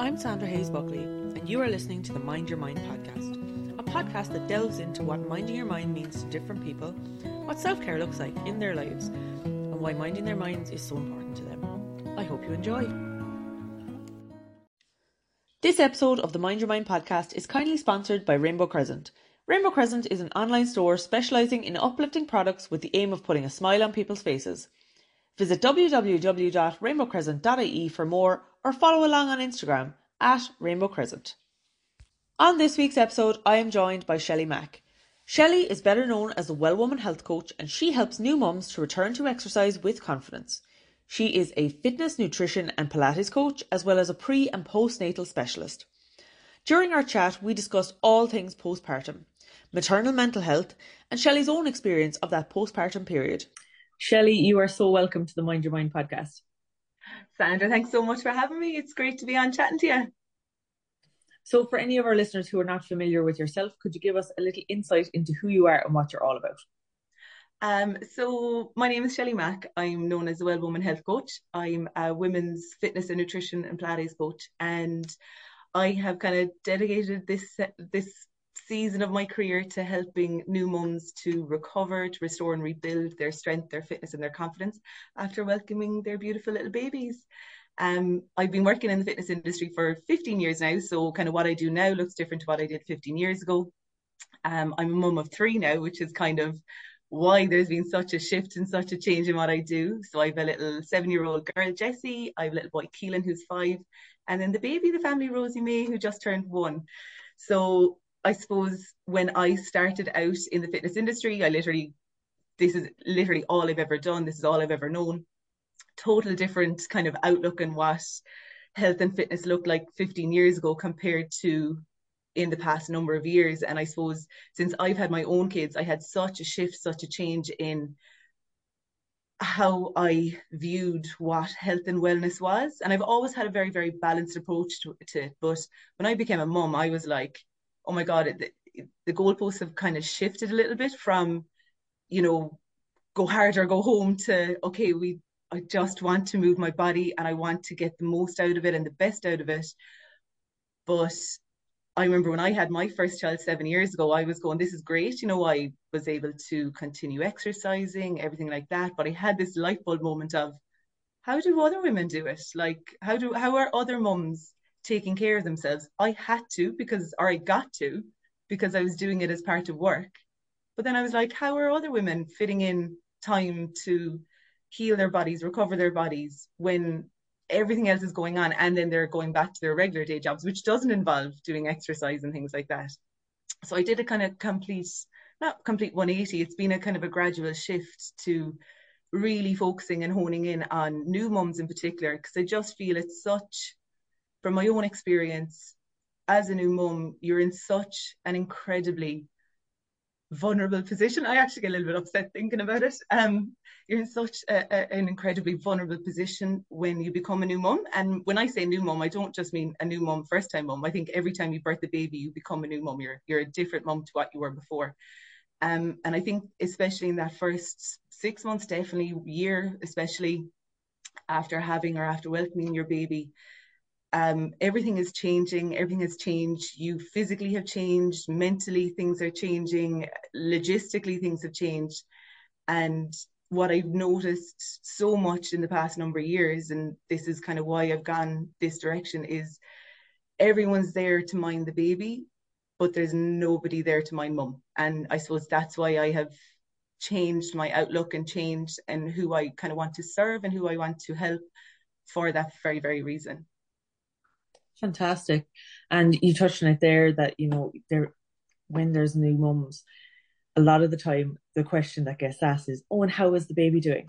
I'm Sandra Hayes Buckley, and you are listening to the Mind Your Mind podcast, a podcast that delves into what minding your mind means to different people, what self care looks like in their lives, and why minding their minds is so important to them. I hope you enjoy. This episode of the Mind Your Mind podcast is kindly sponsored by Rainbow Crescent. Rainbow Crescent is an online store specialising in uplifting products with the aim of putting a smile on people's faces. Visit www.rainbowcrescent.ie for more or follow along on Instagram at Rainbow Crescent. On this week's episode, I am joined by Shelly Mac. Shelly is better known as the Well Woman Health Coach and she helps new mums to return to exercise with confidence. She is a fitness, nutrition, and Pilates coach, as well as a pre and postnatal specialist. During our chat, we discussed all things postpartum, maternal mental health, and Shelly's own experience of that postpartum period. Shelly, you are so welcome to the Mind Your Mind podcast. Sandra, thanks so much for having me. It's great to be on chatting to you. So, for any of our listeners who are not familiar with yourself, could you give us a little insight into who you are and what you're all about? Um, so, my name is Shelly Mac. I'm known as the Well Woman Health Coach. I'm a women's fitness and nutrition and Pilates coach, and I have kind of dedicated this this season of my career to helping new mums to recover, to restore and rebuild their strength, their fitness, and their confidence after welcoming their beautiful little babies. Um, I've been working in the fitness industry for 15 years now, so kind of what I do now looks different to what I did 15 years ago. Um, I'm a mum of three now, which is kind of why there's been such a shift and such a change in what I do. So I have a little seven-year-old girl, Jessie. I have a little boy, Keelan, who's five, and then the baby, the family, Rosie May, who just turned one. So I suppose when I started out in the fitness industry, I literally, this is literally all I've ever done. This is all I've ever known. Total different kind of outlook and what health and fitness looked like 15 years ago compared to in the past number of years. And I suppose since I've had my own kids, I had such a shift, such a change in how I viewed what health and wellness was. And I've always had a very, very balanced approach to, to it. But when I became a mum, I was like, oh my god, it, the goalposts have kind of shifted a little bit from, you know, go hard or go home to okay, we I just want to move my body and I want to get the most out of it and the best out of it. But I remember when I had my first child seven years ago, I was going, this is great. You know, I was able to continue exercising, everything like that. But I had this light bulb moment of how do other women do it? Like, how do how are other mums taking care of themselves. I had to because, or I got to because I was doing it as part of work. But then I was like, how are other women fitting in time to heal their bodies, recover their bodies when everything else is going on and then they're going back to their regular day jobs, which doesn't involve doing exercise and things like that. So I did a kind of complete, not complete 180, it's been a kind of a gradual shift to really focusing and honing in on new mums in particular, because I just feel it's such from my own experience as a new mum, you're in such an incredibly vulnerable position. I actually get a little bit upset thinking about it. Um, you're in such a, a, an incredibly vulnerable position when you become a new mum. And when I say new mum, I don't just mean a new mum, first time mum. I think every time you birth a baby, you become a new mum. You're you're a different mum to what you were before. Um, and I think especially in that first six months, definitely year, especially after having or after welcoming your baby, um, everything is changing everything has changed. You physically have changed mentally things are changing logistically things have changed. And what i've noticed so much in the past number of years and this is kind of why i've gone this direction is everyone's there to mind the baby but there's nobody there to mind mum. And i suppose that's why i have changed my outlook and changed and who i kind of want to serve and who i want to help for that very very reason Fantastic. And you touched on it there that, you know, there when there's new mums, a lot of the time the question that gets asked is, Oh, and how is the baby doing?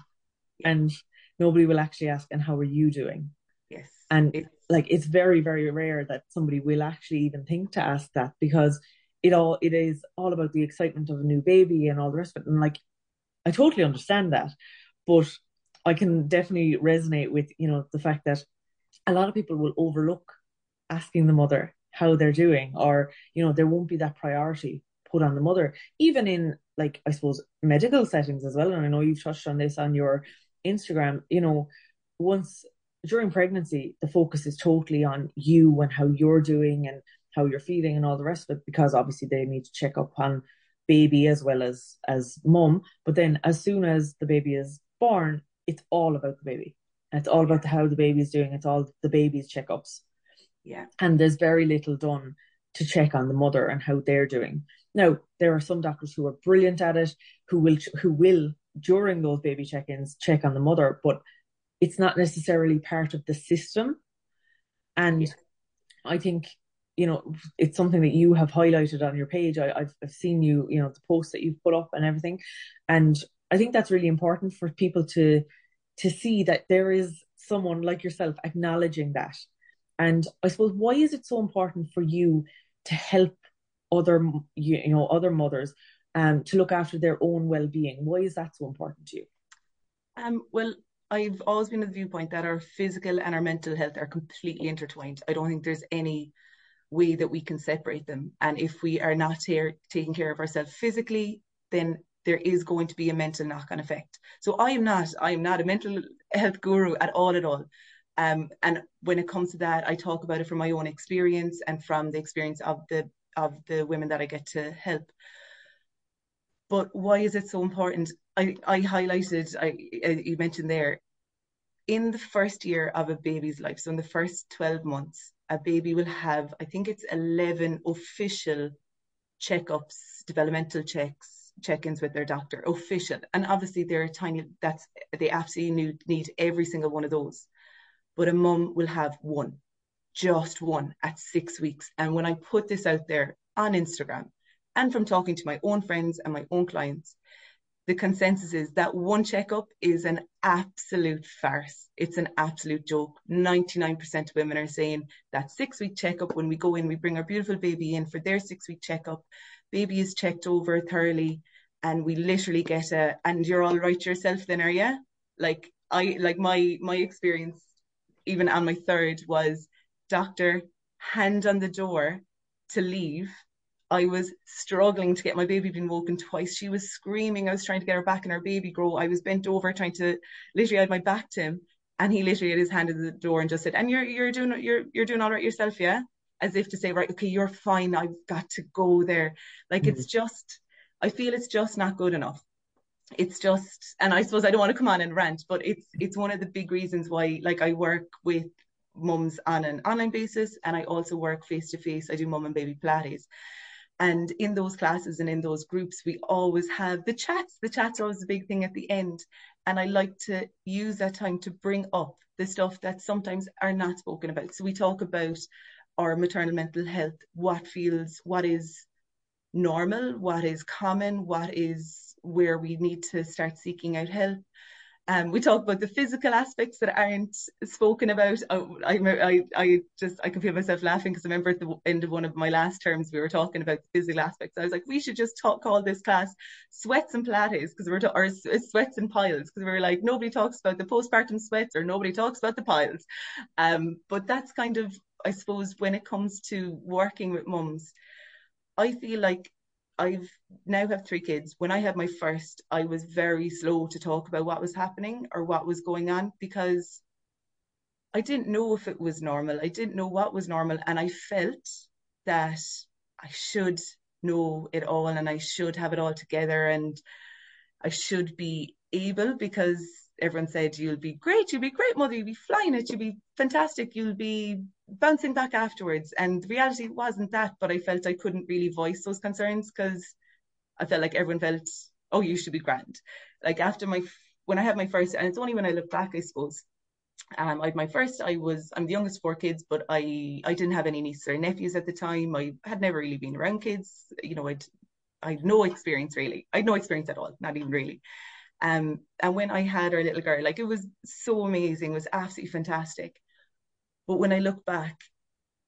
And nobody will actually ask, and how are you doing? Yes. And it's, like it's very, very rare that somebody will actually even think to ask that because it all it is all about the excitement of a new baby and all the rest of it. And like I totally understand that. But I can definitely resonate with, you know, the fact that a lot of people will overlook asking the mother how they're doing or you know there won't be that priority put on the mother even in like i suppose medical settings as well and i know you've touched on this on your instagram you know once during pregnancy, the focus is totally on you and how you're doing and how you're feeling and all the rest of it, because obviously they need to check up on baby as well as as mum. But then as soon as the baby is born, it's all about the baby. it's all about how the baby is doing. It's all the baby's checkups. Yeah. And there's very little done to check on the mother and how they're doing. Now, there are some doctors who are brilliant at it, who will who will during those baby check-ins check on the mother, but it's not necessarily part of the system. And yeah. I think you know it's something that you have highlighted on your page. I, have I've seen you, you know, the posts that you've put up and everything, and I think that's really important for people to to see that there is someone like yourself acknowledging that. And I suppose why is it so important for you to help other you, know other mothers um to look after their own well-being why is that so important to you um well I've always been of the viewpoint that our physical and our mental health are completely intertwined. I don't think there's any way that we can separate them. And if we are not here taking care of ourselves physically, then there is going to be a mental knock-on effect. So I am not, I am not a mental health guru at all, at all. Um, and when it comes to that, I talk about it from my own experience and from the experience of the of the women that I get to help. But why is it so important? I, I highlighted, I, you mentioned there, in the first year of a baby's life, so in the first 12 months, a baby will have, I think it's 11 official checkups, developmental checks, check-ins with their doctor, official. And obviously they're tiny, that's, they absolutely need every single one of those. But a mum will have one just one at six weeks. And when I put this out there on Instagram and from talking to my own friends and my own clients, the consensus is that one checkup is an absolute farce. It's an absolute joke. 99% of women are saying that six week checkup, when we go in, we bring our beautiful baby in for their six week checkup, baby is checked over thoroughly, and we literally get a, and you're all right yourself then, are you? Like, I, like my, my experience, even on my third, was doctor, hand on the door to leave. I was struggling to get my baby being woken twice. She was screaming. I was trying to get her back in her baby grow. I was bent over trying to literally I had my back to him. And he literally had his hand in the door and just said, And you're you're doing you're you're doing all right yourself, yeah? As if to say, right, okay, you're fine. I've got to go there. Like mm-hmm. it's just I feel it's just not good enough. It's just and I suppose I don't want to come on and rant, but it's it's one of the big reasons why like I work with mums on an online basis and I also work face to face. I do mum and baby Pilates. And in those classes and in those groups, we always have the chats. The chats are always a big thing at the end. And I like to use that time to bring up the stuff that sometimes are not spoken about. So we talk about our maternal mental health, what feels, what is normal, what is common, what is where we need to start seeking out help. Um, we talk about the physical aspects that aren't spoken about. Oh, I, I, I just I can feel myself laughing because I remember at the end of one of my last terms we were talking about the physical aspects. I was like, we should just talk call this class sweats and pilates because we're ta- or sweats and piles because we were like nobody talks about the postpartum sweats or nobody talks about the piles. Um, but that's kind of I suppose when it comes to working with mums, I feel like I've now have three kids. When I had my first, I was very slow to talk about what was happening or what was going on because I didn't know if it was normal. I didn't know what was normal. And I felt that I should know it all and I should have it all together and I should be able because everyone said you'll be great, you'll be great mother, you'll be flying it, you'll be fantastic, you'll be bouncing back afterwards. And the reality wasn't that, but I felt I couldn't really voice those concerns because I felt like everyone felt, oh, you should be grand. Like after my, when I had my first, and it's only when I look back, I suppose, um, I had my first, I was, I'm the youngest of four kids, but I, I didn't have any nieces or nephews at the time. I had never really been around kids. You know, I'd, I had no experience really. I had no experience at all, not even really. Um, and when I had our little girl, like it was so amazing, it was absolutely fantastic. But when I look back,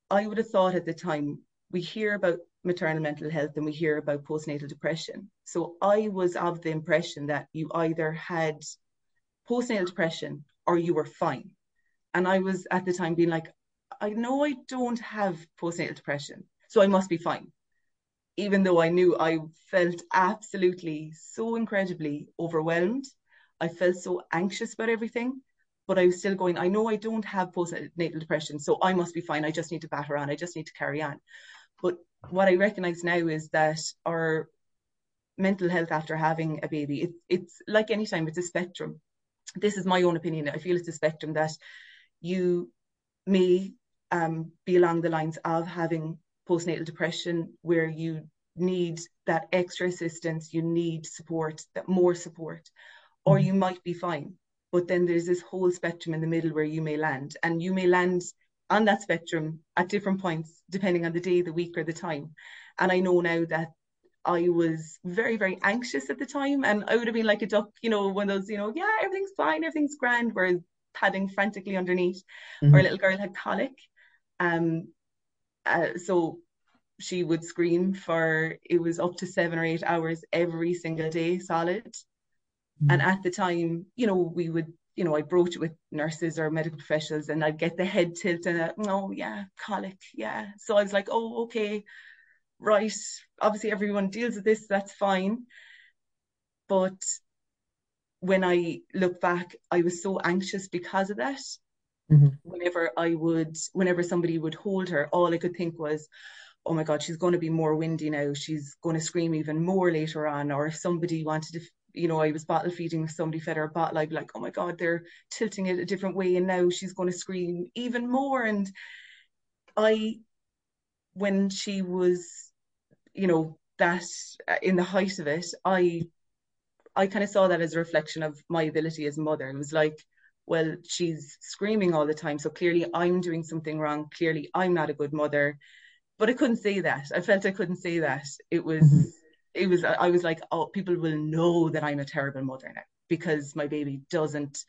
I would have thought at the time we hear about maternal mental health and we hear about postnatal depression. So I was of the impression that you either had postnatal depression or you were fine. And I was at the time being like, I know I don't have postnatal depression, so I must be fine. Even though I knew I felt absolutely so incredibly overwhelmed, I felt so anxious about everything. but I was still going, I know I don't have postnatal depression, so I must be fine. I just need to batter on. I just need to carry on. But what I recognize now is that our mental health after having a baby, it, it's like any time, it's a spectrum. This is my own opinion. I feel it's a spectrum that you may um, be along the lines of having postnatal depression where you need that extra assistance, you need support, that more support, or mm-hmm. you might be fine. But then there's this whole spectrum in the middle where you may land, and you may land on that spectrum at different points depending on the day, the week, or the time. And I know now that I was very, very anxious at the time, and I would have been like a duck, you know, one of those, you know, yeah, everything's fine, everything's grand, whereas padding frantically underneath. Mm-hmm. Our little girl had colic, um, uh, so she would scream for it was up to seven or eight hours every single day solid. Mm-hmm. And at the time, you know, we would, you know, I broach it with nurses or medical professionals and I'd get the head tilt and, uh, oh, yeah, colic, yeah. So I was like, oh, okay, right. Obviously, everyone deals with this, that's fine. But when I look back, I was so anxious because of that. Mm-hmm. Whenever I would, whenever somebody would hold her, all I could think was, oh my God, she's going to be more windy now. She's going to scream even more later on. Or if somebody wanted to, you know, I was bottle feeding, somebody fed her a bottle, I'd be like, oh my God, they're tilting it a different way. And now she's going to scream even more. And I, when she was, you know, that uh, in the height of it, I, I kind of saw that as a reflection of my ability as mother. It was like, well, she's screaming all the time. So clearly I'm doing something wrong. Clearly I'm not a good mother. But I couldn't say that. I felt I couldn't say that. It was, mm-hmm. it was, I was like, oh, people will know that I'm a terrible mother now because my baby doesn't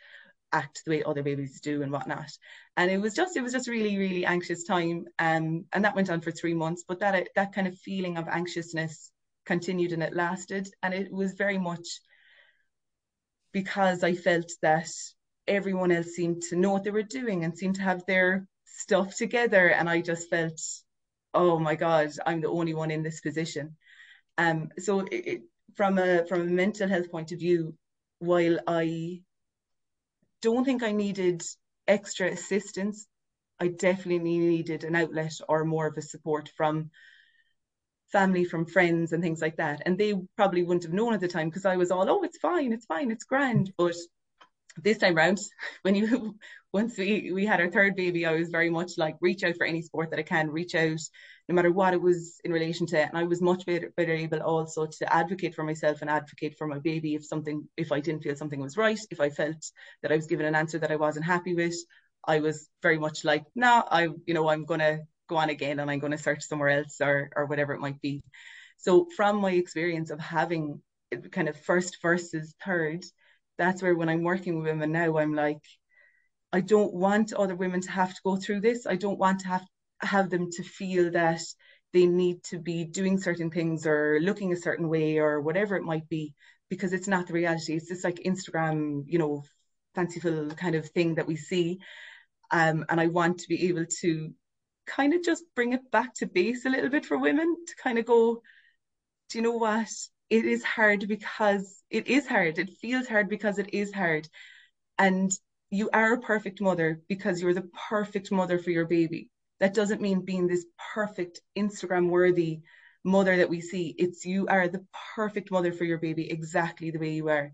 act the way other babies do and whatnot. And it was just, it was just really, really anxious time. Um, and that went on for three months. But that, that kind of feeling of anxiousness continued and it lasted. And it was very much because I felt that everyone else seemed to know what they were doing and seemed to have their stuff together. And I just felt, oh my God, I'm the only one in this position. Um, so it, it, from a from a mental health point of view, while I don't think I needed extra assistance, I definitely needed an outlet or more of a support from family, from friends, and things like that. And they probably wouldn't have known at the time because I was all, oh, it's fine, it's fine, it's grand. But this time round, when you once we we had our third baby, I was very much like reach out for any sport that I can, reach out no matter what it was in relation to. And I was much better, better able also to advocate for myself and advocate for my baby if something if I didn't feel something was right, if I felt that I was given an answer that I wasn't happy with, I was very much like, nah, I you know I'm gonna go on again and I'm gonna search somewhere else or or whatever it might be. So from my experience of having kind of first versus third that's where when I'm working with women now, I'm like, I don't want other women to have to go through this. I don't want to have have them to feel that they need to be doing certain things or looking a certain way or whatever it might be, because it's not the reality. It's just like Instagram, you know, fanciful kind of thing that we see. Um, and I want to be able to kind of just bring it back to base a little bit for women to kind of go, do you know what? It is hard because it is hard. It feels hard because it is hard. And you are a perfect mother because you're the perfect mother for your baby. That doesn't mean being this perfect Instagram worthy mother that we see. It's you are the perfect mother for your baby exactly the way you are.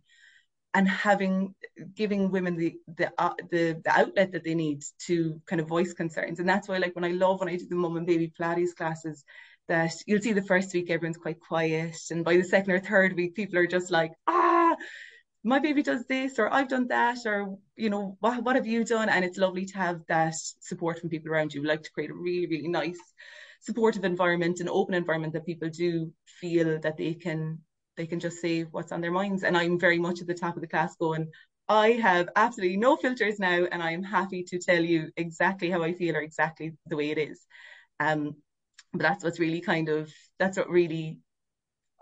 And having giving women the the uh, the, the outlet that they need to kind of voice concerns. And that's why like when I love when I do the mum and baby Pilates classes, that you'll see the first week everyone's quite quiet and by the second or third week people are just like ah my baby does this or I've done that or you know what, what have you done? And it's lovely to have that support from people around you. We like to create a really really nice supportive environment an open environment that people do feel that they can they can just say what's on their minds. And I'm very much at the top of the class going I have absolutely no filters now and I am happy to tell you exactly how I feel or exactly the way it is. Um but that's what's really kind of that's what really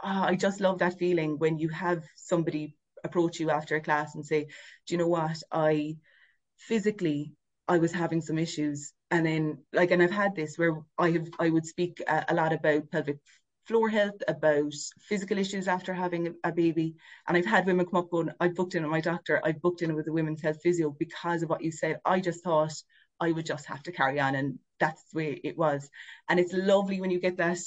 oh, I just love that feeling when you have somebody approach you after a class and say, Do you know what? I physically I was having some issues. And then like and I've had this where I have I would speak a, a lot about pelvic floor health, about physical issues after having a baby. And I've had women come up going, I've booked in with my doctor, I've booked in with a women's health physio because of what you said. I just thought I would just have to carry on and that's the way it was. And it's lovely when you get that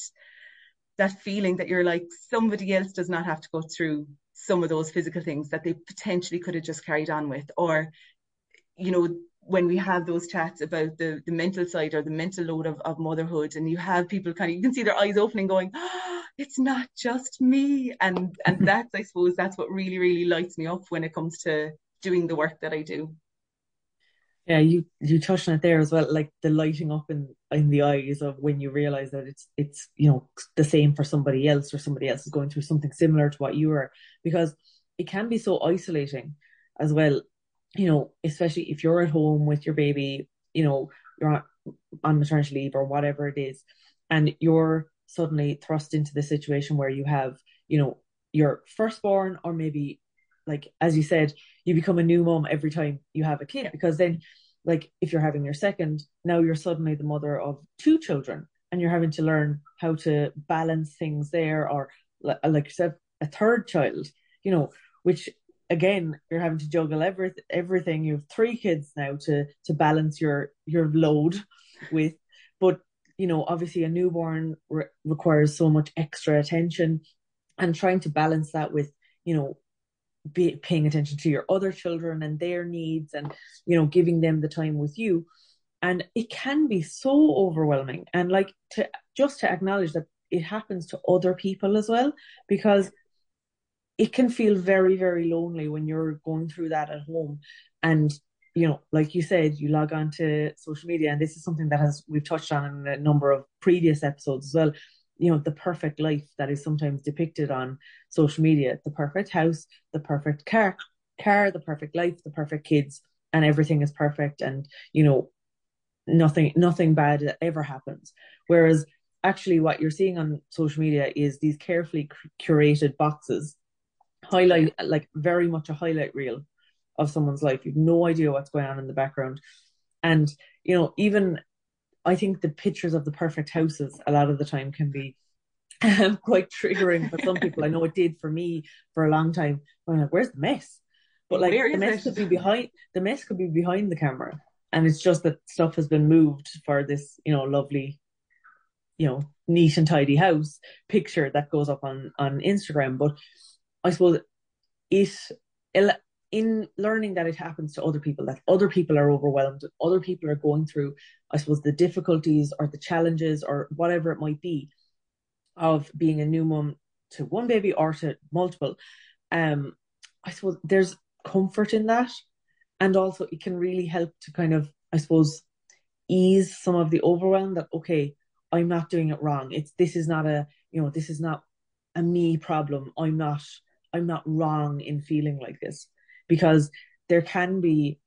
that feeling that you're like somebody else does not have to go through some of those physical things that they potentially could have just carried on with. Or you know when we have those chats about the the mental side or the mental load of, of motherhood and you have people kind of you can see their eyes opening going oh, it's not just me. And and that's i suppose that's what really really lights me up when it comes to doing the work that i do yeah you you touched on it there as well like the lighting up in in the eyes of when you realize that it's it's you know the same for somebody else or somebody else is going through something similar to what you are because it can be so isolating as well you know, especially if you're at home with your baby, you know, you're on, maternity leave or whatever it is, and you're suddenly thrust into the situation where you have, you know, your firstborn or maybe like as you said, you become a new mom every time you have a kid because then like if you're having your second, now you're suddenly the mother of two children and you're having to learn how to balance things there or uh, like you said, a third child, you know, which again you're having to juggle every, everything. You have three kids now to to balance your your load with. But you know obviously a newborn re- requires so much extra attention and trying to balance that with you know be, paying attention to your other children and their needs and you know giving them the time with you. And it can be so overwhelming. And like to just to acknowledge that it happens to other people as well because it can feel very very lonely when you're going through that at home. And you know like you said you log on to social media and this is something that has we've touched on in a number of previous episodes as well you know the perfect life that is sometimes depicted on social media the perfect house the perfect car car the perfect life the perfect kids and everything is perfect and you know nothing nothing bad ever happens whereas actually what you're seeing on social media is these carefully curated boxes highlight like very much a highlight reel of someone's life. You've no idea what's going on in the background. And, you know, even I think the pictures of the perfect houses a lot of the time can be um, quite triggering for some people. I know it did for me for a long time. I'm like, where's the mess? But like the mess it? could be behind the mess could be behind the camera. And it's just that stuff has been moved for this, you know, lovely, you know, neat and tidy house picture that goes up on on Instagram. But I suppose it in learning that it happens to other people, that other people are overwhelmed, other people are going through, I suppose, the difficulties or the challenges or whatever it might be of being a new mum to one baby or to multiple. Um, I suppose there's comfort in that. And also it can really help to kind of, I suppose, ease some of the overwhelm that, okay, I'm not doing it wrong. It's this is not a, you know, this is not a me problem. I'm not I'm not wrong in feeling like this because there can be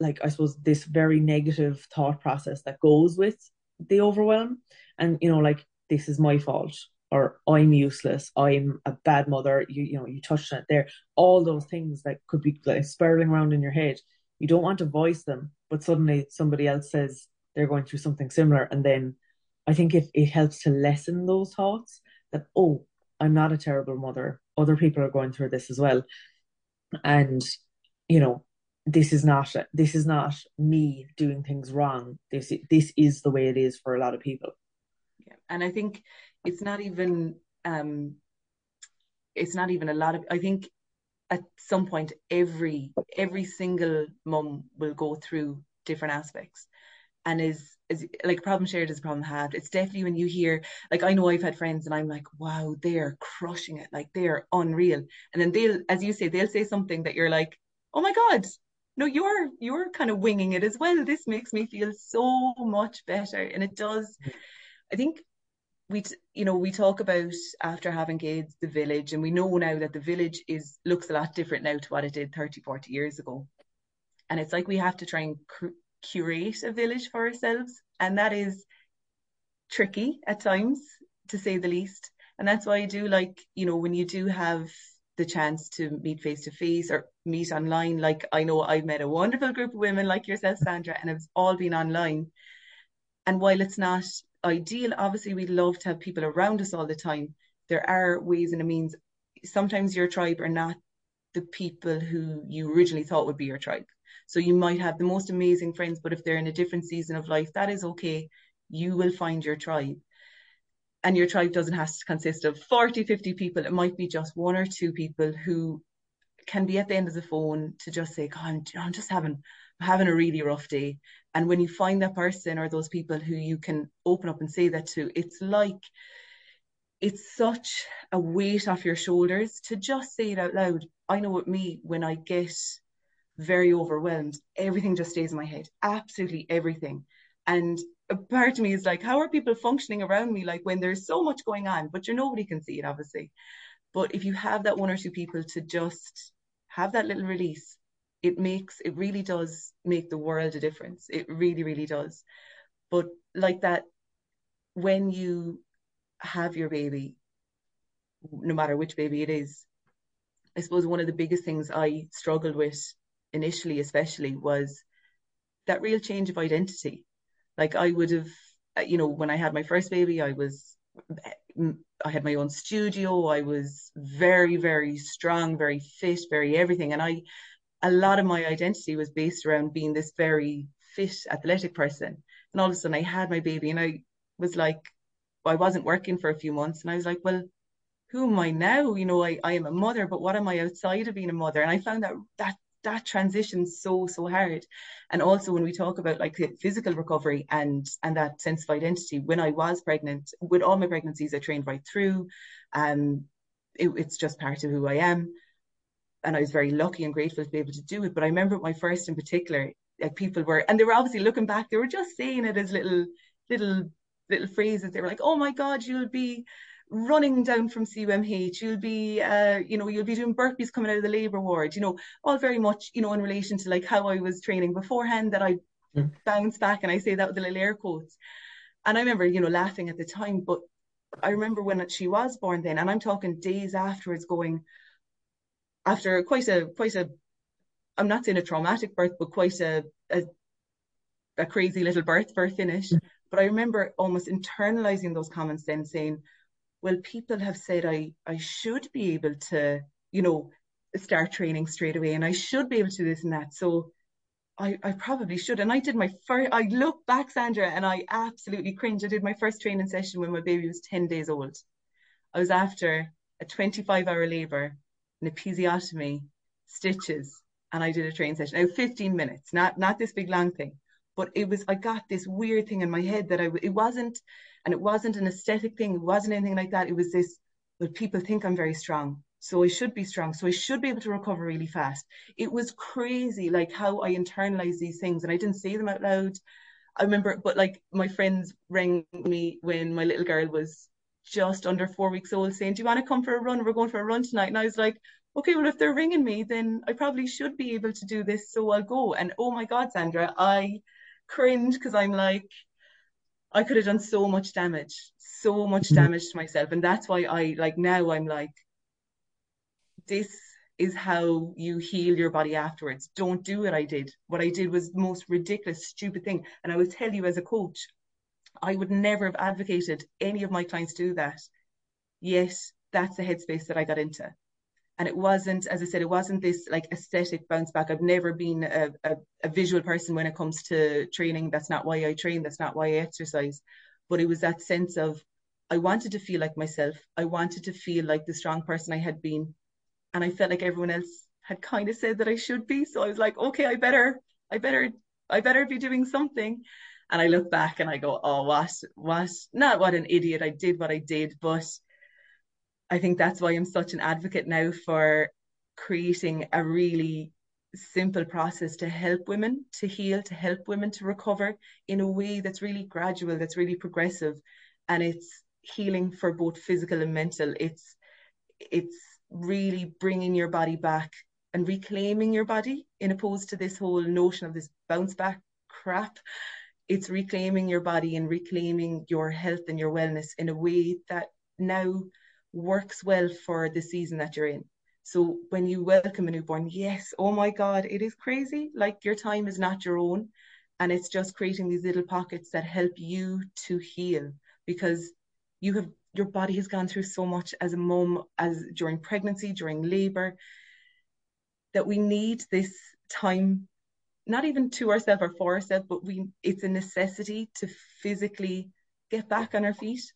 like I suppose this very negative thought process that goes with the overwhelm and you know like this is my fault or I'm useless, I'm a bad mother, you you know, you touched on it there. All those things that could be like spiraling around in your head. You don't want to voice them, but suddenly somebody else says they're going through something similar and then I think it, it helps to lessen those thoughts that, oh, I'm not a terrible mother. Other people are going through this as well. And, you know, this is not this is not me doing things wrong. This this is the way it is for a lot of people. Yeah. And I think it's not even um it's not even a lot of I think at some point every every single mum will go through different aspects and is is like problem shared is a problem halved. It's definitely when you hear like I know I've had friends and I'm like, wow, they're crushing it, like they're unreal. And then they'll, as you say, they'll say something that you're like, oh my god, no, you're you're kind of winging it as well. This makes me feel so much better, and it does. Mm. I think we you know we talk about after having kids the village and we know now that the village is looks a lot different now to what it did 30 40 years ago and it's like we have to try and cr- curate a village for ourselves. And that is tricky at times, to say the least. And that's why I do like, you know, when you do have the chance to meet face to face or meet online, like I know I've met a wonderful group of women like yourself, Sandra, and it's all been online. And while it's not ideal. Obviously, we'd love to have people around us all the time. There are ways and means. Sometimes your tribe are not the people who you originally thought would be your tribe. So you might have the most amazing friends, but if they're in a different season of life, that is okay. You will find your tribe. And your tribe doesn't have to consist of 40, 50 people. It might be just one or two people who can be at the end of the phone to just say, God, I'm, I'm just having I'm having a really rough day. And when you find that person or those people who you can open up and say that to, it's like it's such a weight off your shoulders to just say it out loud. I know with me, when I get very overwhelmed, everything just stays in my head, absolutely everything. And a part of me is like, how are people functioning around me? Like when there's so much going on, but you're nobody can see it, obviously. But if you have that one or two people to just have that little release, it makes it really does make the world a difference. It really, really does. But like that, when you have your baby, no matter which baby it is, I suppose one of the biggest things I struggled with initially, especially, was that real change of identity. Like I would have, uh, you know, when I had my first baby, I was, I had my own studio. I was very, very strong, very fit, very everything. And I, a lot of my identity was based around being this very fit, athletic person. And all of a sudden I had my baby and I was like, I wasn't working for a few months and I was like, well, who am I now? You know, I, I am a mother, but what am I outside of being a mother? And I found that that that transition so so hard and also when we talk about like physical recovery and and that sense of identity when i was pregnant with all my pregnancies i trained right through um it, it's just part of who i am and I was very lucky and grateful to be able to do it. But I remember my first in particular, like people were, and they were obviously looking back, they were just saying it as little, little, little phrases. They were like, "Oh my God, you'll be running down from CUMH, you'll be, uh, you know, you'll be doing burpees coming out of the labour ward." You know, all very much, you know, in relation to like how I was training beforehand. That I mm. bounce back, and I say that with the little air quotes. And I remember, you know, laughing at the time, but I remember when she was born then, and I'm talking days afterwards, going after quite a quite a I'm not saying a traumatic birth, but quite a a, a crazy little birth birth finish. Mm. But I remember almost internalizing those comments then saying, well, people have said I I should be able to, you know, start training straight away and I should be able to do this and that. So I, I probably should. And I did my first, I look back, Sandra, and I absolutely cringe. I did my first training session when my baby was 10 days old. I was after a 25 hour labor an episiotomy, stitches, and I did a training session. Now, 15 minutes, not not this big long thing, but it was I got this weird thing in my head that I it wasn't, and it wasn't an aesthetic thing. It wasn't anything like that. It was this. Well, people think I'm very strong, so I should be strong. So I should be able to recover really fast. It was crazy, like how I internalized these things, and I didn't say them out loud. I remember, but like my friends rang me when my little girl was just under four weeks old saying, Do you want to come for a run? We're going for a run tonight. And I was like, Okay, well, if they're ringing me, then I probably should be able to do this. So I'll go. And oh my God, Sandra, I cringe because I'm like, I could have done so much damage, so much mm-hmm. damage to myself. And that's why I like now I'm like, this is how you heal your body afterwards. Don't do what I did. What I did was the most ridiculous, stupid thing. And I will tell you as a coach, I would never have advocated any of my clients do that. Yes, that's the headspace that I got into. And it wasn't, as I said, it wasn't this like aesthetic bounce back. I've never been a, a, a visual person when it comes to training. That's not why I train. That's not why I exercise. But it was that sense of I wanted to feel like myself. I wanted to feel like the strong person I had been. And I felt like everyone else had kind of said that I should be. So I was like, okay, I better, I better, I better be doing something. And I look back and I go, oh, what, what, not what an idiot. I did what I did. But I think that's why I'm such an advocate now for creating a really simple process to help women to heal, to help women to recover in a way that's really gradual, that's really progressive. And it's healing for both physical and mental. It's, it's really bringing your body back and reclaiming your body in opposed to this whole notion of this bounce back crap it's reclaiming your body and reclaiming your health and your wellness in a way that now works well for the season that you're in. So when you welcome a newborn, yes, oh my God, it is crazy. Like your time is not your own. And it's just creating these little pockets that help you to heal because you have your body has gone through so much as a mom, as during pregnancy, during labor, that we need this time, not even to ourselves or for ourselves, but we it's a necessity to physically get back on our feet.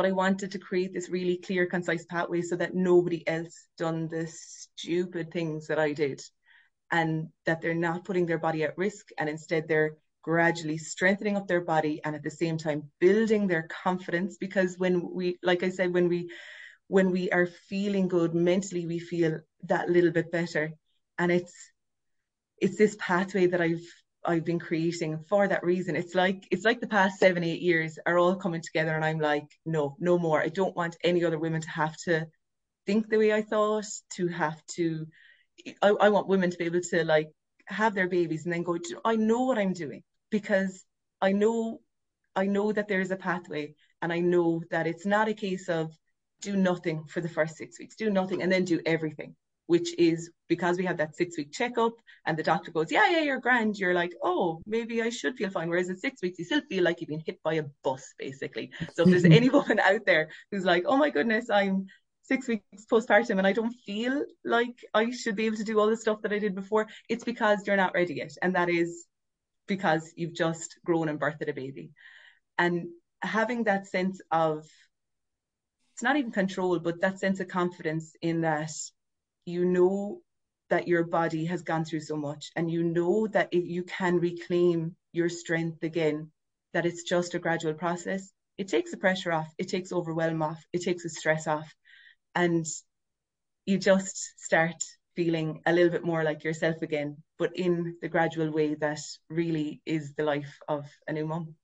But I wanted to create this really clear, concise pathway so that nobody else done the stupid things that I did and that they're not putting their body at risk and instead they're gradually strengthening up their body and at the same time building their confidence because when we like i said when we when we are feeling good mentally we feel that little bit better. And it's it's this pathway that i've i've been creating for that reason it's like it's like the past seven eight years are all coming together and i'm like no no more. I don't want any other women to have to think the way i thought to have to I, I want women to be able to like have their babies and then go i know what i'm doing because I know I know that there is a pathway and I know that it's not a case of do nothing for the first six weeks, do nothing and then do everything, which is because we have that six week checkup and the doctor goes, Yeah, yeah, you're grand. You're like, Oh, maybe I should feel fine. Whereas at six weeks, you still feel like you've been hit by a bus, basically. So if there's any woman out there who's like, Oh my goodness, I'm six weeks postpartum and I don't feel like I should be able to do all the stuff that I did before, it's because you're not ready yet. And that is because you've just grown and birthed a baby. And having that sense of, it's not even control, but that sense of confidence in that you know that your body has gone through so much and you know that you can reclaim your strength again, that it's just a gradual process. It takes the pressure off, it takes overwhelm off, it takes the stress off. And you just start feeling a little bit more like yourself again, but in the gradual way that really is the life of a new mom.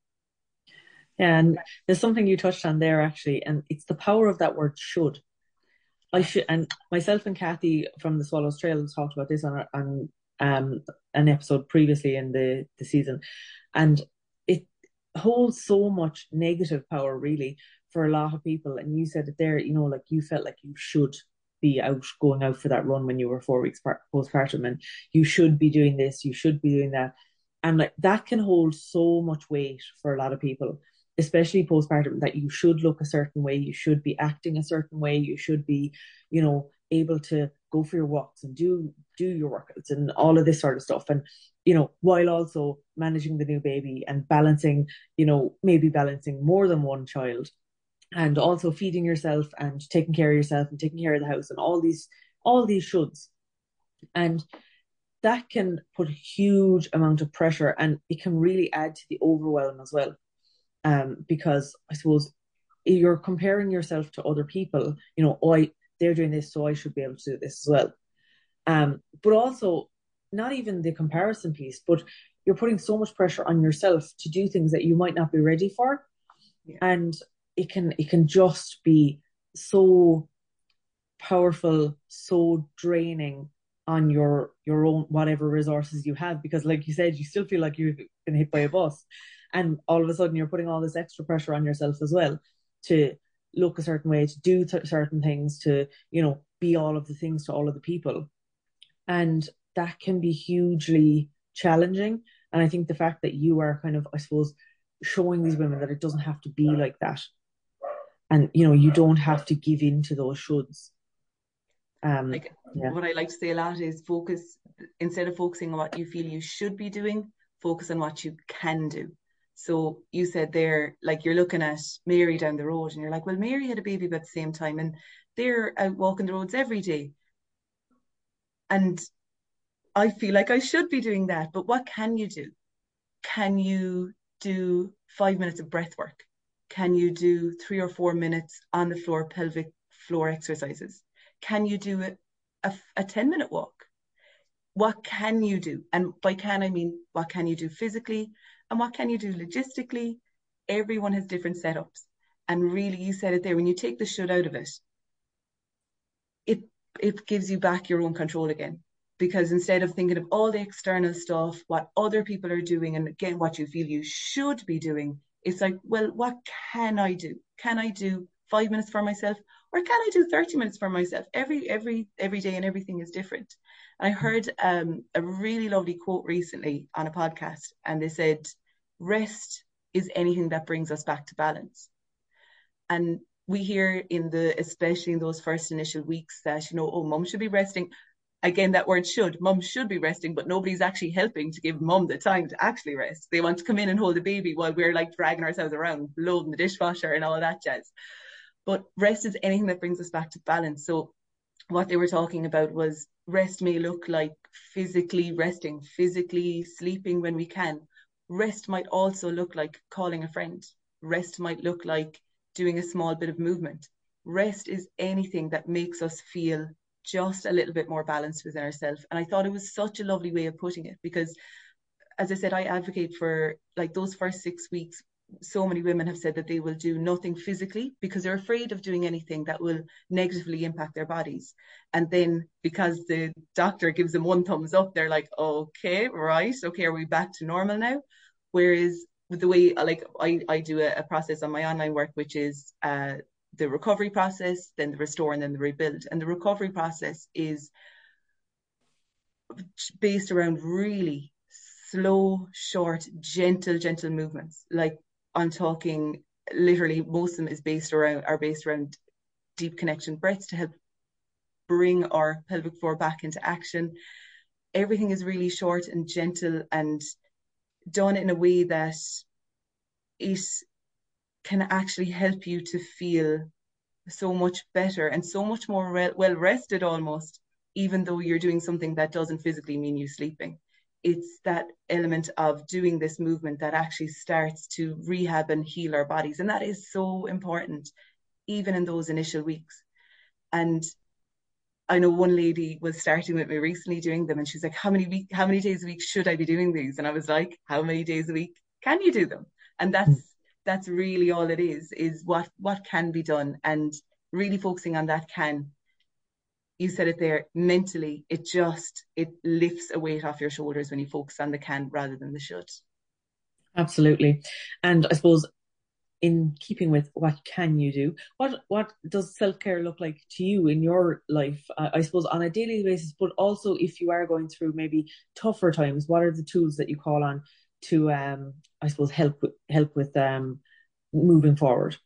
Yeah, and there's something you touched on there actually, and it's the power of that word should. I should, and myself and Kathy from the Swallows Trail talked about this on, on um, an episode previously in the, the season, and it holds so much negative power really for a lot of people. And you said it there, you know, like you felt like you should be out going out for that run when you were four weeks postpartum and you should be doing this you should be doing that. And like that can hold so much weight for a lot of people especially postpartum that you should look a certain way you should be acting a certain way you should be you know able to go for your walks and do do your workouts and all of this sort of stuff. And you know while also managing the new baby and balancing you know maybe balancing more than one child and also feeding yourself and taking care of yourself and taking care of the house and all these all these shoulds. And that can put a huge amount of pressure and it can really add to the overwhelm as well um, because i suppose you're comparing yourself to other people you know oh, I, they're doing this so i should be able to do this as well. Um, but also not even the comparison piece but you're putting so much pressure on yourself to do things that you might not be ready for. Yeah. and it can it can just be so powerful, so draining on your your own whatever resources you have because like you said you still feel like you've been hit by a bus and all of a sudden you're putting all this extra pressure on yourself as well to look a certain way to do th- certain things to you know be all of the things to all of the people. And that can be hugely challenging. And i think the fact that you are kind of i suppose showing these women that it doesn't have to be like that. And you know you don't have to give in to those shoulds. Um like yeah. what i like to say a lot is focus instead of focusing on what you feel you should be doing focus on what you can do so you said there like you're looking at mary down the road and you're like well mary had a baby about the same time and they're out walking the roads every day and i feel like i should be doing that but what can you do can you do five minutes of breath work can you do three or four minutes on the floor pelvic floor exercises? Can you do a, a, a 10 minute walk? What can you do? And by can, I mean, what can you do physically? And what can you do logistically? Everyone has different setups. And really, you said it there, when you take the should out of it, it it gives you back your own control again. Because instead of thinking of all the external stuff, what other people are doing, and again, what you feel you should be doing, it's like, well, what can I do? Can I do five minutes for myself or can I do 30 minutes for myself? Every every every day and everything is different. I heard um, a really lovely quote recently on a podcast, and they said, "Rest is anything that brings us back to balance." And we hear in the, especially in those first initial weeks, that you know, oh, mom should be resting. Again, that word should. Mom should be resting, but nobody's actually helping to give mom the time to actually rest. They want to come in and hold the baby while we're like dragging ourselves around, loading the dishwasher and all that jazz. But rest is anything that brings us back to balance. So what they were talking about was rest may look like physically resting, physically sleeping when we can. Rest might also look like calling a friend. Rest might look like doing a small bit of movement. Rest is anything that makes us feel just a little bit more balanced within ourselves. And I thought it was such a lovely way of putting it because, as I said, I advocate for like those first six weeks so many women have said that they will do nothing physically because they're afraid of doing anything that will negatively impact their bodies. And then because the doctor gives them one thumbs up, they're like, okay, right, okay, are we back to normal now? Whereas with the way like I, I do a, a process on my online work, which is uh, the recovery process, then the restore, and then the rebuild. And the recovery process is based around really slow, short, gentle, gentle movements. Like I'm talking literally most of them is based around are based around deep connection breaths to help bring our pelvic floor back into action. Everything is really short and gentle and done in a way that it can actually help you to feel so much better and so much more re- well rested almost, even though you're doing something that doesn't physically mean you sleeping it's that element of doing this movement that actually starts to rehab and heal our bodies. And that is so important, even in those initial weeks. And I know one lady was starting with me recently doing them, and she's like, "How many week, how many days a week should I be doing these?" And I was like, "How many days a week can you do them?" And that's mm. that's really all it is: is what what can be done, and really focusing on that can you said it there mentally it just it lifts a weight off your shoulders when you focus on the can rather than the should. Absolutely. And i suppose in keeping with what can you do what what does self-care look like to you in your life? Uh, i suppose on a daily basis but also if you are going through maybe tougher times what are the tools that you call on to um i suppose help with help with um moving forward?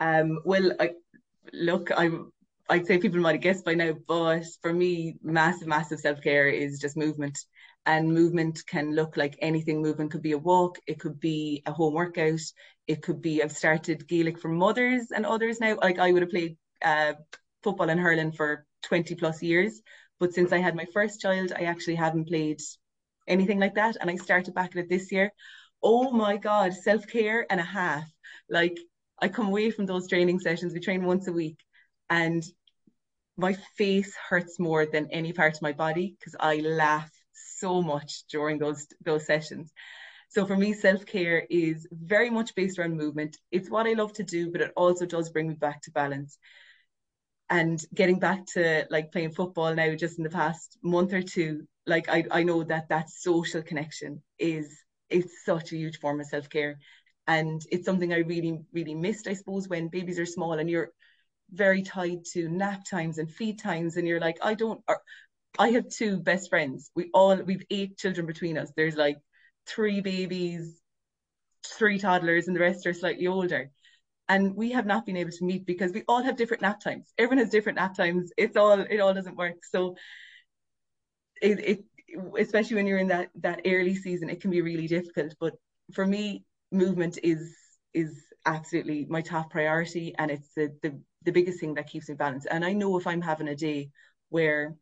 Um well i look i'm I'd say people might have guessed by now, but for me, massive, massive self care is just movement. And movement can look like anything. Movement could be a walk, it could be a home workout, it could be I've started Gaelic for mothers and others now. Like I would have played uh, football and hurling for 20 plus years, but since I had my first child, I actually haven't played anything like that. And I started back at it this year. Oh my God, self care and a half. Like I come away from those training sessions, we train once a week, and my face hurts more than any part of my body because I laugh so much during those those sessions. So for me, self care is very much based around movement. It's what I love to do, but it also does bring me back to balance. And getting back to like playing football now, just in the past month or two, like I, I know that that social connection is it's such a huge form of self care, and it's something I really really missed, I suppose, when babies are small and you're very tied to nap times and feed times and you're like i don't or, i have two best friends. We all we've eight children between us. There's like three babies three toddlers and the rest are slightly older. And we have not been able to meet because we all have different nap times. Everyone has different nap times. It's all it all doesn't work. So it, it especially when you're in that that early season it can be really difficult. But for me movement is is absolutely my top priority and it's the, the the biggest thing that keeps me balanced. And i know if i'm having a day where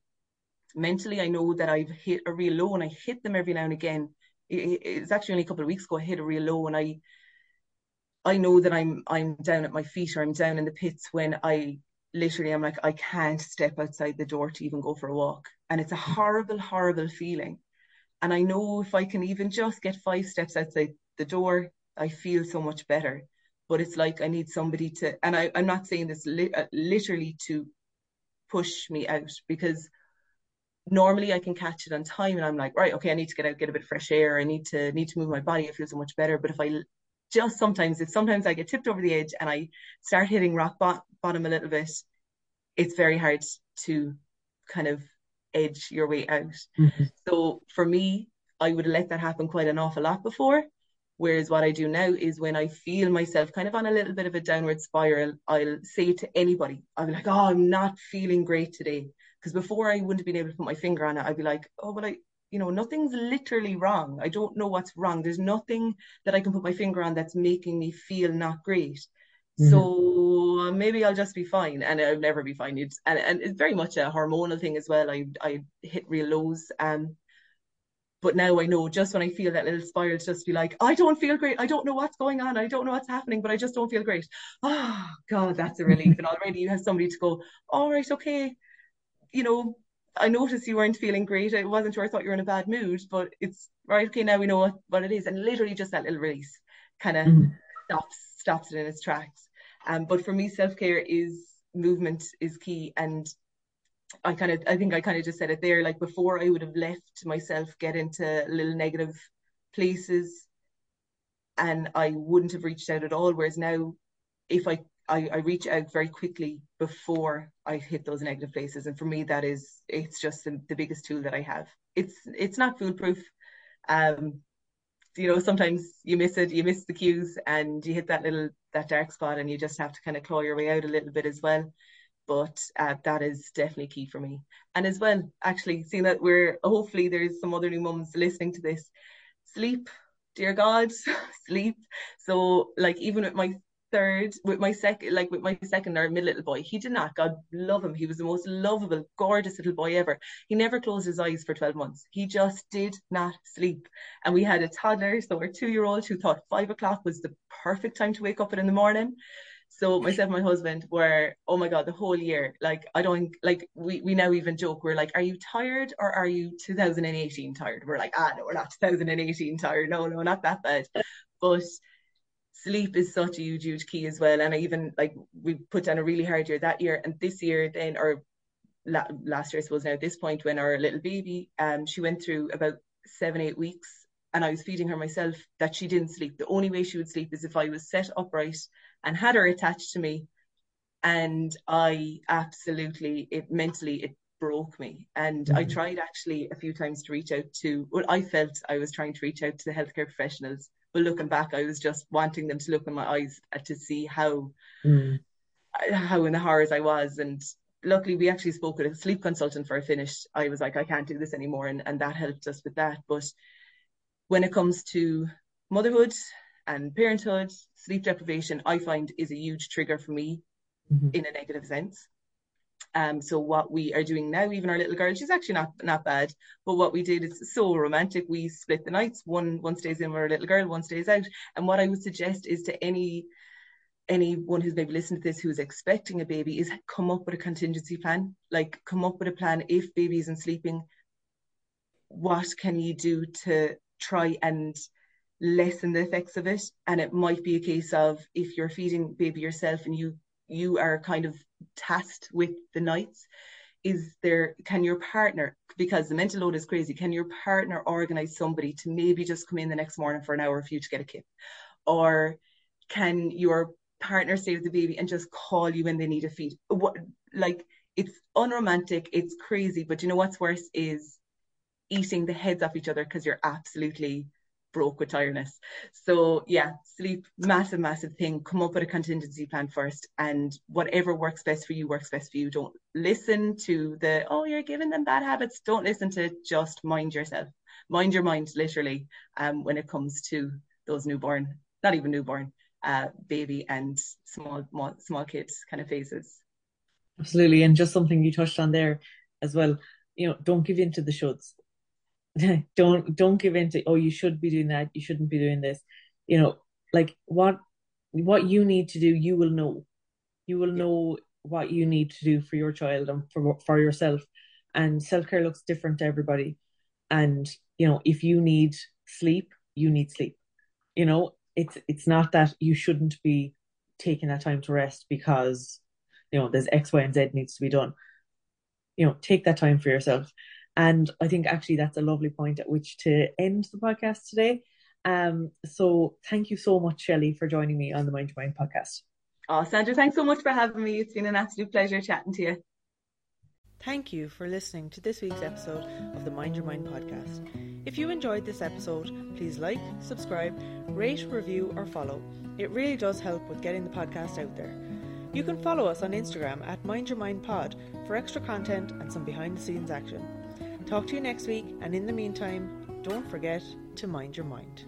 mentally i know that i've hit a real low and i hit them every now and again it's actually only a couple of weeks ago i hit a real low and i i know that i'm i'm down at my feet or i'm down in the pits when i literally i'm like i can't step outside the door to even go for a walk. And it's a horrible horrible feeling. And i know if i can even just get five steps outside the door i feel so much better but it's like I need somebody to, and I, I'm not saying this li- uh, literally to push me out because normally I can catch it on time and I'm like, right, okay, I need to get out, get a bit of fresh air. I need to need to move my body. It feels so much better. But if I just sometimes, if sometimes I get tipped over the edge and I start hitting rock bottom a little bit, it's very hard to kind of edge your way out. Mm-hmm. So for me, I would let that happen quite an awful lot before. Whereas what I do now is when I feel myself kind of on a little bit of a downward spiral, I'll say to anybody, I'm like, oh, I'm not feeling great today. Because before I wouldn't have been able to put my finger on it, I'd be like, oh, but I, you know, nothing's literally wrong. I don't know what's wrong. There's nothing that I can put my finger on that's making me feel not great. Mm-hmm. So maybe I'll just be fine, and I'll never be fine. It's, and and it's very much a hormonal thing as well. I I hit real lows, um, but now I know just when I feel that little spiral, just be like, I don't feel great. I don't know what's going on. I don't know what's happening, but I just don't feel great. Oh God, that's a relief. and already you have somebody to go, all right, okay. You know, I noticed you weren't feeling great. I wasn't sure I thought you were in a bad mood, but it's right, okay, now we know what, what it is. And literally just that little release kind of mm. stops stops it in its tracks. Um, but for me, self-care is movement is key and I kind of, I think I kind of just said it there. Like before, I would have left myself get into little negative places, and I wouldn't have reached out at all. Whereas now, if I I, I reach out very quickly before I hit those negative places, and for me, that is it's just the, the biggest tool that I have. It's it's not foolproof. Um, you know, sometimes you miss it, you miss the cues, and you hit that little that dark spot, and you just have to kind of claw your way out a little bit as well but uh, that is definitely key for me. And as well, actually, seeing that we're hopefully there's some other new mums listening to this, sleep, dear God, sleep. So like even with my third, with my second, like with my second or mid little boy, he did not. God love him. He was the most lovable, gorgeous little boy ever. He never closed his eyes for 12 months. He just did not sleep. And we had a toddler, so our two year old who thought five o'clock was the perfect time to wake up in the morning. So myself and my husband were, oh my God, the whole year. Like I don't like we we now even joke, we're like, are you tired or are you 2018 tired? We're like, ah no, we're not 2018 tired. No, no, not that bad. But sleep is such a huge, huge key as well. And I even like we put down a really hard year that year and this year then or la- last year I suppose now at this point when our little baby um she went through about seven, eight weeks and I was feeding her myself that she didn't sleep. The only way she would sleep is if I was set upright and had her attached to me. And I absolutely, it mentally, it broke me. And mm-hmm. I tried actually a few times to reach out to, well, I felt I was trying to reach out to the healthcare professionals. But looking back, I was just wanting them to look in my eyes to see how, mm. how in the horrors I was. And luckily, we actually spoke with a sleep consultant for a finish. I was like, I can't do this anymore. And, and that helped us with that. But when it comes to motherhood and parenthood, sleep deprivation, I find is a huge trigger for me mm-hmm. in a negative sense. Um, so what we are doing now, even our little girl, she's actually not not bad. But what we did is so romantic. We split the nights. One one stays in with our little girl, one stays out. And what I would suggest is to any anyone who's maybe listening to this who's expecting a baby is come up with a contingency plan. Like come up with a plan if baby isn't sleeping. What can you do to try and lessen the effects of it. And it might be a case of if you're feeding baby yourself and you you are kind of tasked with the nights, is there can your partner because the mental load is crazy, can your partner organize somebody to maybe just come in the next morning for an hour for you to get a kip? Or can your partner stay with the baby and just call you when they need a feed? What like it's unromantic, it's crazy, but you know what's worse is eating the heads off each other because you're absolutely broke with tiredness. So yeah, sleep, massive, massive thing. Come up with a contingency plan first and whatever works best for you works best for you. Don't listen to the, oh, you're giving them bad habits. Don't listen to just mind yourself. Mind your mind literally um, when it comes to those newborn, not even newborn, uh, baby and small, small, small kids kind of phases. Absolutely. And just something you touched on there as well, you know, don't give in to the shoulds don't don't give in to oh you should be doing that you shouldn't be doing this. You know like what what you need to do you will know. You will know what you need to do for your child and for for yourself. And self-care looks different to everybody. And you know if you need sleep you need sleep. You know it's it's not that you shouldn't be taking that time to rest because you know there's x y and z needs to be done. You know take that time for yourself and I think actually that's a lovely point at which to end the podcast today. Um, so thank you so much, Shelly, for joining me on the Mind Your Mind podcast. Oh, Sandra, thanks so much for having me. It's been an absolute pleasure chatting to you. Thank you for listening to this week's episode of the Mind Your Mind podcast. If you enjoyed this episode, please like, subscribe, rate, review, or follow. It really does help with getting the podcast out there. You can follow us on Instagram at Mind Your Mind Pod for extra content and some behind the scenes action. Talk to you next week, and in the meantime, don't forget to mind your mind.